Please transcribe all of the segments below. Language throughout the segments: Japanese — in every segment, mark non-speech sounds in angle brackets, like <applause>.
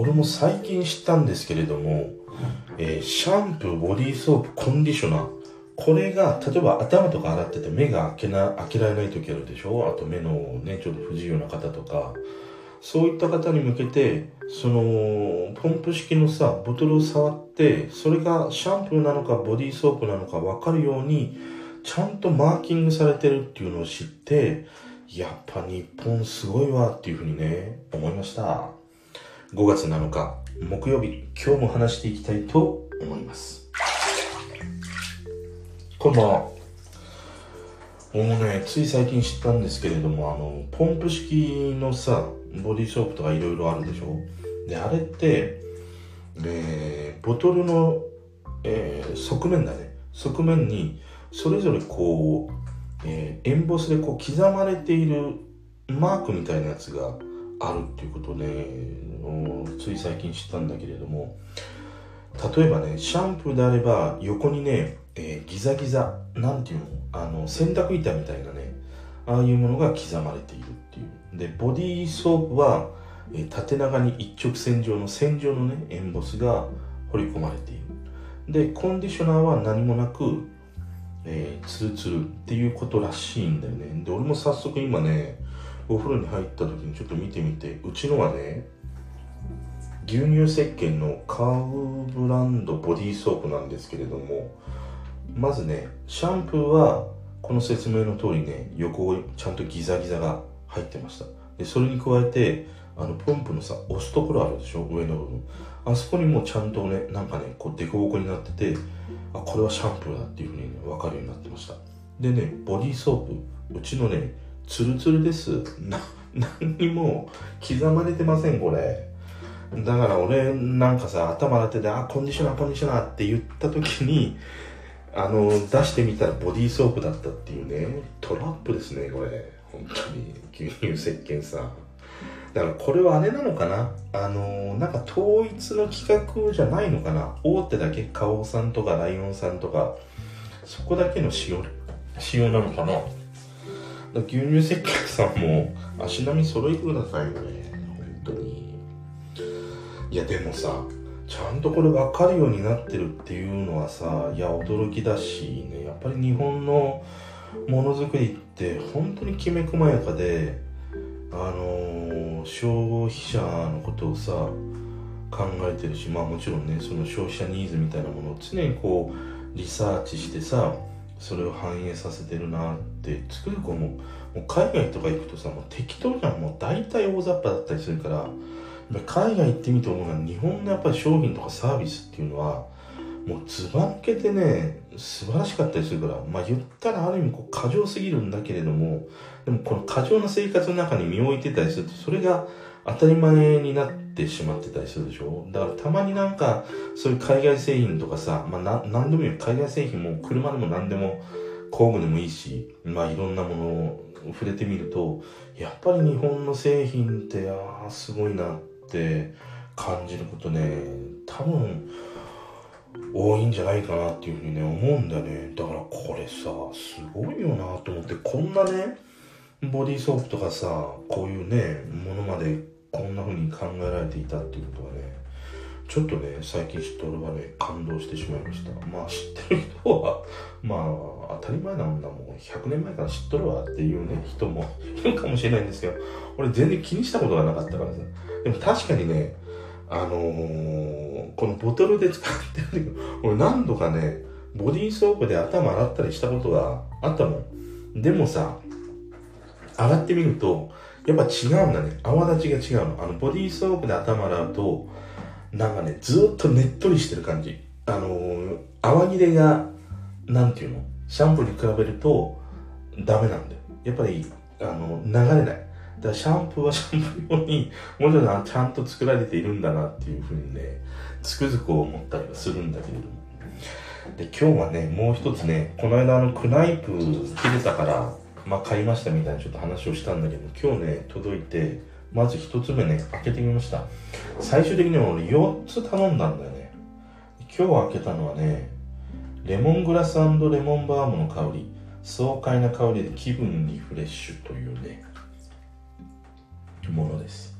俺も最近知ったんですけれども、えー、シャンプー、ボディーソープ、コンディショナー。これが、例えば頭とか洗ってて目が開けな、開けられない時あるでしょ？あと目のね、ちょっと不自由な方とか、そういった方に向けて、その、ポンプ式のさ、ボトルを触って、それがシャンプーなのかボディーソープなのかわかるように、ちゃんとマーキングされてるっていうのを知って、やっぱ日本すごいわっていうふうにね、思いました。5月7日、木曜日、今日も話していきたいと思います。こんばんは。もうね、つい最近知ったんですけれども、あの、ポンプ式のさ、ボディーソープとかいろいろあるでしょで、あれって、えー、ボトルの、えー、側面だね。側面に、それぞれこう、えー、エンボスでこう刻まれているマークみたいなやつがあるっていうことね、つい最近知ったんだけれども、例えばね、シャンプーであれば横にね、えー、ギザギザ、なんていうのあの、洗濯板みたいなね、ああいうものが刻まれているっていう。で、ボディーソープは、えー、縦長に一直線上の線状のね、エンボスが彫り込まれている。で、コンディショナーは何もなく、えー、ツルツルっていうことらしいんだよね。で、俺も早速今ね、お風呂に入った時にちょっと見てみて、うちのはね、牛乳石鹸のカーブランドボディーソープなんですけれども、まずね、シャンプーはこの説明の通りね、横ちゃんとギザギザが入ってました。で、それに加えて、あの、ポンプのさ、押すところあるでしょ？上の部分。あそこにもちゃんとね、なんかね、こう、凸凹になってて、あ、これはシャンプーだっていうふうにね、わかるようになってました。でね、ボディーソープ、うちのね、ツルツルです。<laughs> 何にも刻まれてません、これ。だから俺なんかさ、頭洗ってて、あ、コンディショナー、コンディショナーって言った時に、あの、出してみたらボディーソープだったっていうね、トラップですね、これ。本当に。牛乳石鹸さ。だからこれはあれなのかな？あのなんか統一の企画じゃないのかな？大手だけ花王さんとかライオンさんとかそこだけの仕様仕様なのかな？牛乳石鹸さんも足並み揃えてくださいよねやでもさちゃんとこれ分かるようになってるっていうのはさいや驚きだしね。やっぱり日本のものづくりって本当にきめ細やかであのー、消費者のことをさ考えてるしまあもちろんねその消費者ニーズみたいなものを常にこうリサーチしてさそれを反映させてるなって作る子ももう海外とか行くとさもう適当じゃん。もう大体大雑把だったりするから海外行ってみて思うのは日本のやっぱり商品とかサービスっていうのはもうずば抜けてね素晴らしかったりするからまあ言ったらある意味こう過剰すぎるんだけれどもでもこの過剰な生活の中に身を置いてたりするとそれが当たり前になってしまってたりするでしょ？だからたまになんかそういう海外製品とかさまあな何でもいいよ。海外製品も車でも何でも工具でもいいしまあいろんなものを触れてみるとやっぱり日本の製品ってああすごいな。っって感じることね多分多いんじゃないかなっていうふうにね思うんだよね。だからこれさすごいよなと思ってこんなねボディーソープとかさこういうねものまでこんな風に考えられていたっていうことはねちょっとね最近知って俺はね感動してしまいました。まあ知ってる人はまあ当たり前なんだもん。100年前から知っとるわっていうね人もいるかもしれないんですけど俺全然気にしたことがなかったからさ。でも確かにねあのー、このボトルで使ってる俺何度かねボディーソープで頭洗ったりしたことがあったもん。でもさ洗ってみると、やっぱ違うんだね。泡立ちが違うの。あの、ボディーソープで頭洗うと、なんかね、ずっとねっとりしてる感じ。あのー、泡切れが、なんていうの？シャンプーに比べると、ダメなんだよ。やっぱり、あの、流れない。だからシャンプーは <laughs> シャンプー用に、もちろんちゃんと作られているんだなっていうふうにね、つくづく思ったりはするんだけれども。で、今日はね、もう一つね、この間あの、クナイプ切れたから、まあ、買いましたみたいなちょっと話をしたんだけど、今日ね、届いて、まず1つ目ね、開けてみました。最終的に俺4つ頼んだんだよね。今日開けたのはね、レモングラスレモンバームの香り、爽快な香りで気分リフレッシュというね、ものです。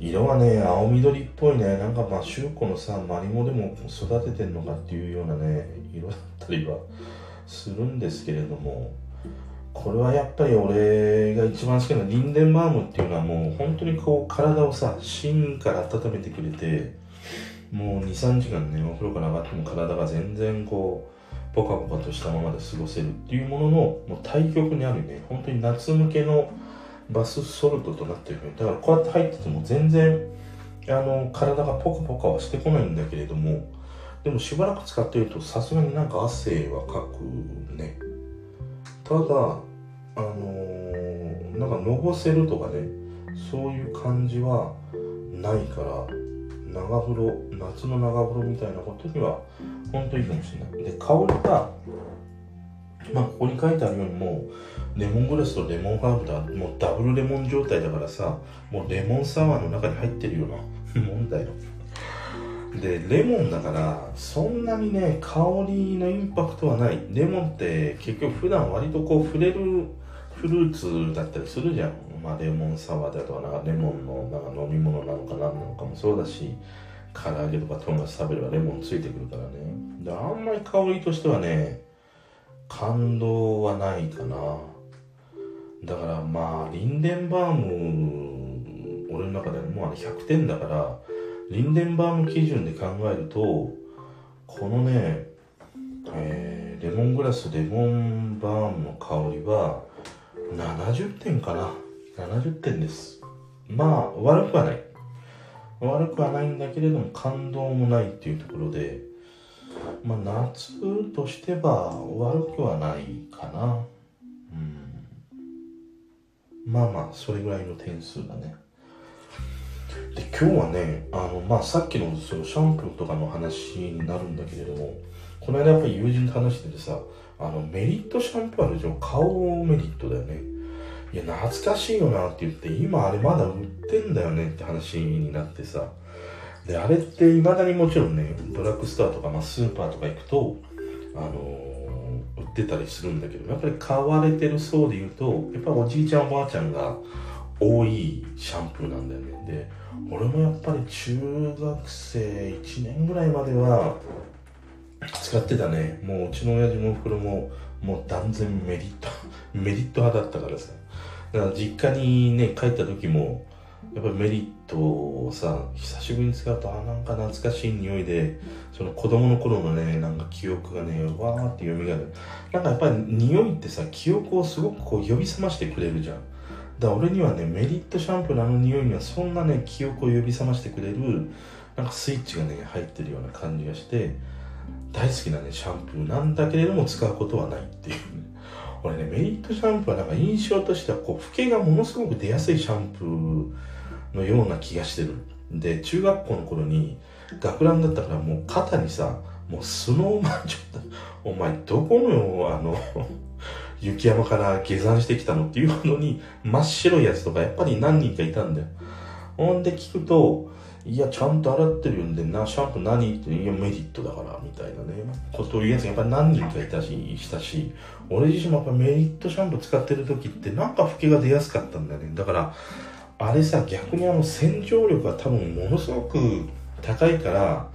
色はね、青緑っぽいね、なんかまあ、シューコのさ、マリモでも育ててんのかっていうようなね、色だったりはするんですけれども、これはやっぱり俺が一番好きなリンデンバームっていうのはもう本当にこう体をさ、芯から温めてくれて、もう2、3時間ね、お風呂から上がっても体が全然こう、ポカポカとしたままで過ごせるっていうものの、もう対極にあるね、本当に夏向けのバスソルトとなってるだからこうやって入ってても全然、あの、体がポカポカはしてこないんだけれども、でもしばらく使ってるとさすがになんか汗はかくね。ただ、あのー、なんかのぼせるとかね、そういう感じはないから、長風呂夏の長風呂みたいなことには本当いいかもしれない。で香りがまあここに書いてあるようにもうレモングラスとレモンハーブだもうダブルレモン状態だからさもうレモンサワーの中に入ってるようなもんだ。よでレモンだからそんなにね香りのインパクトはない。レモンって結局普段割とこう触れるフルーツだったりするじゃん。まあ、レモンサワーだとかレモンのなんか飲み物なのか何なのかもそうだし唐揚げとかトンカツ食べればレモンついてくるからね。であんまり香りとしてはね感動はないかな。だからまあリンデンバーム俺の中でもうあれ100点だからリンデンバーム基準で考えるとこのね、えー、レモングラスレモンバームの香りは70点かな。70点です。まあ悪くはない。悪くはないんだけれども感動もないっていうところでまあ夏としては悪くはないかな。うん。まあまあそれぐらいの点数だね。で今日はねあのまあさっきのそのシャンプーとかの話になるんだけれどもこの間やっぱり友人と話しててさあのメリットシャンプーあるじゃん顔メリットだよねいや、懐かしいよなって言って、今あれまだ売ってんだよねって話になってさ。で、あれって未だにもちろんね、ドラッグストアとか、まあ、スーパーとか行くと、あのー、売ってたりするんだけど、やっぱり買われてる層で言うと、やっぱおじいちゃんおばあちゃんが多いシャンプーなんだよね。で、俺もやっぱり中学生1年ぐらいまでは使ってたね。もううちの親父もおふくろも、もう断然メリット、<laughs> メリット派だったからさ。だから実家にね、帰った時も、やっぱりメリットをさ、久しぶりに使うと、あ、なんか懐かしい匂いで、その子供の頃のね、なんか記憶がね、わーって蘇る。なんかやっぱり匂いってさ、記憶をすごくこう呼び覚ましてくれるじゃん。だ俺にはね、メリットシャンプーのあの匂いにはそんなね、記憶を呼び覚ましてくれる、なんかスイッチがね、入ってるような感じがして、大好きなね、シャンプーなんだけれども使うことはないっていうね。これね、メリットシャンプーはなんか印象としては、こう、老けがものすごく出やすいシャンプーのような気がしてる。で、中学校の頃に、学ランだったからもう肩にさ、もうスノーマンちょっと、お前どこの、あの雪山から下山してきたのっていうのに、真っ白いやつとかやっぱり何人かいたんだよ。ほんで聞くと、いや、ちゃんと洗ってるんで、な、シャンプー何って、いや、メリットだから、みたいなね、ことを言うやつがやっぱり何人かいたし、したし、俺自身もやっぱメリットシャンプー使ってる時って、なんか老けが出やすかったんだよね。だから、あれさ、逆にあの、洗浄力が多分ものすごく高いから、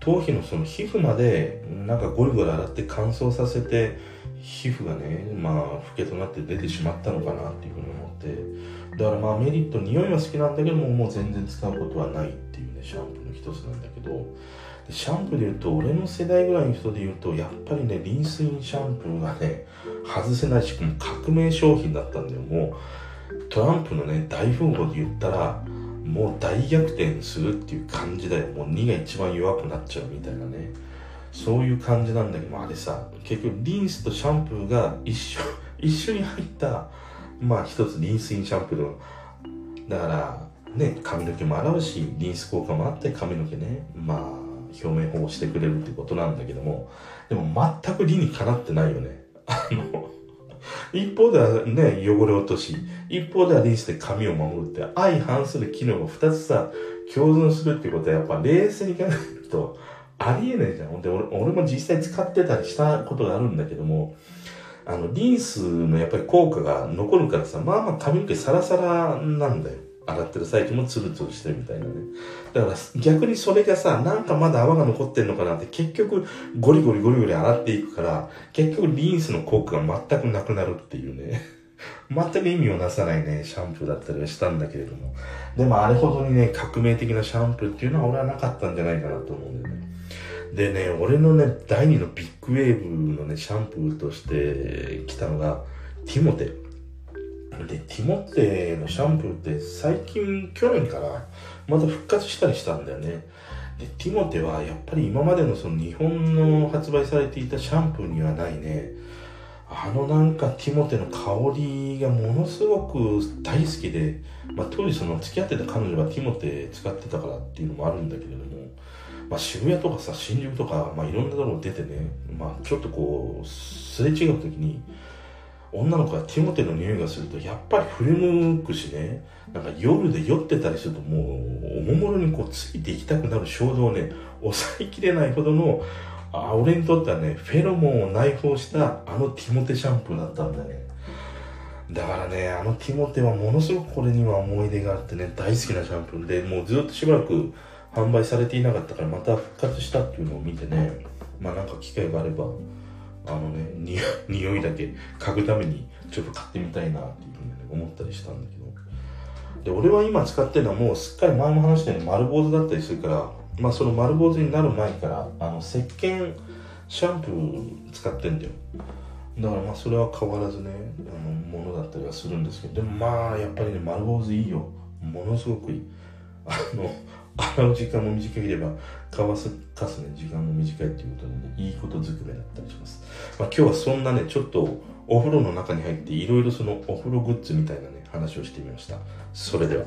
頭皮のその皮膚まで、なんかゴリゴリ洗って乾燥させて、皮膚がね、まあ、老けとなって出てしまったのかなっていうふうに思って、だからまあメリット匂いは好きなんだけどももう全然使うことはないっていうねシャンプーの一つなんだけど。シャンプーで言うと俺の世代ぐらいの人で言うとやっぱりねリンスインシャンプーがね外せないし革命商品だったんだよ。もうトランプのね大富豪で言ったらもう大逆転するっていう感じだよ。もう2が一番弱くなっちゃうみたいなね。そういう感じなんだけどあれさ結局リンスとシャンプーが一緒 <laughs> 一緒に入ったまあ一つリンスインシャンプーのだからね髪の毛も洗うしリンス効果もあって髪の毛ねまあ表面保護してくれるってことなんだけどもでも全く理にかなってないよね。あの一方ではね汚れ落とし一方ではリンスで髪を守るって相反する機能が2つさ共存するってことはやっぱ冷静に考えるとありえないじゃん。で俺俺も実際使ってたりしたことがあるんだけどもあの、リンスのやっぱり効果が残るからさ、まあまあ髪の毛サラサラなんだよ。洗ってる最中もツルツルしてるみたいなね。だから逆にそれがさ、なんかまだ泡が残ってんのかなって結局ゴリゴリゴリゴリ洗っていくから、結局リンスの効果が全くなくなるっていうね。<laughs> 全く意味をなさないね、シャンプーだったりはしたんだけれども。でもあれほどにね、革命的なシャンプーっていうのは俺はなかったんじゃないかなと思うんだよね。でね、俺のね、第二のビッグウェーブのね、シャンプーとして来たのが、ティモテ。で、ティモテのシャンプーって最近、去年からまた復活したりしたんだよね。で、ティモテはやっぱり今までのその日本の発売されていたシャンプーにはないね、あのなんかティモテの香りがものすごく大好きで、まあ、当時その付き合ってた彼女がティモテ使ってたからっていうのもあるんだけれども、まあ、渋谷とかさ新宿とか、まあ、いろんなところ出てね、まあ、ちょっとこうすれ違う時に女の子がティモテの匂いがするとやっぱり振り向くしねなんか夜で酔ってたりするともうおもむろにこうついていきたくなる衝動をね抑えきれないほどのあ俺にとってはねフェロモンを内包したあのティモテシャンプーだったんだね。だからねあのティモテはものすごくこれには思い出があってね大好きなシャンプーでもうずっとしばらく販売されていなかったからまた復活したっていうのを見てねまあなんか機会があればあのねに <laughs> 匂いだけ嗅ぐためにちょっと買ってみたいなっていうふうに、ね、思ったりしたんだけど。で俺は今使ってるのはもうすっかり前も話したように丸坊主だったりするからまあその丸坊主になる前からあの石鹸シャンプー使ってんだよ。だからまあそれは変わらずねあのものだったりはするんですけど。でもまあやっぱりね丸坊主いいよ。ものすごくいい。あの洗う時間も短ければ乾すかすね時間も短いっていうことでねいいことずくめだったりします、まあ、今日はそんなねちょっとお風呂の中に入っていろいろそのお風呂グッズみたいなね話をしてみました。それでは。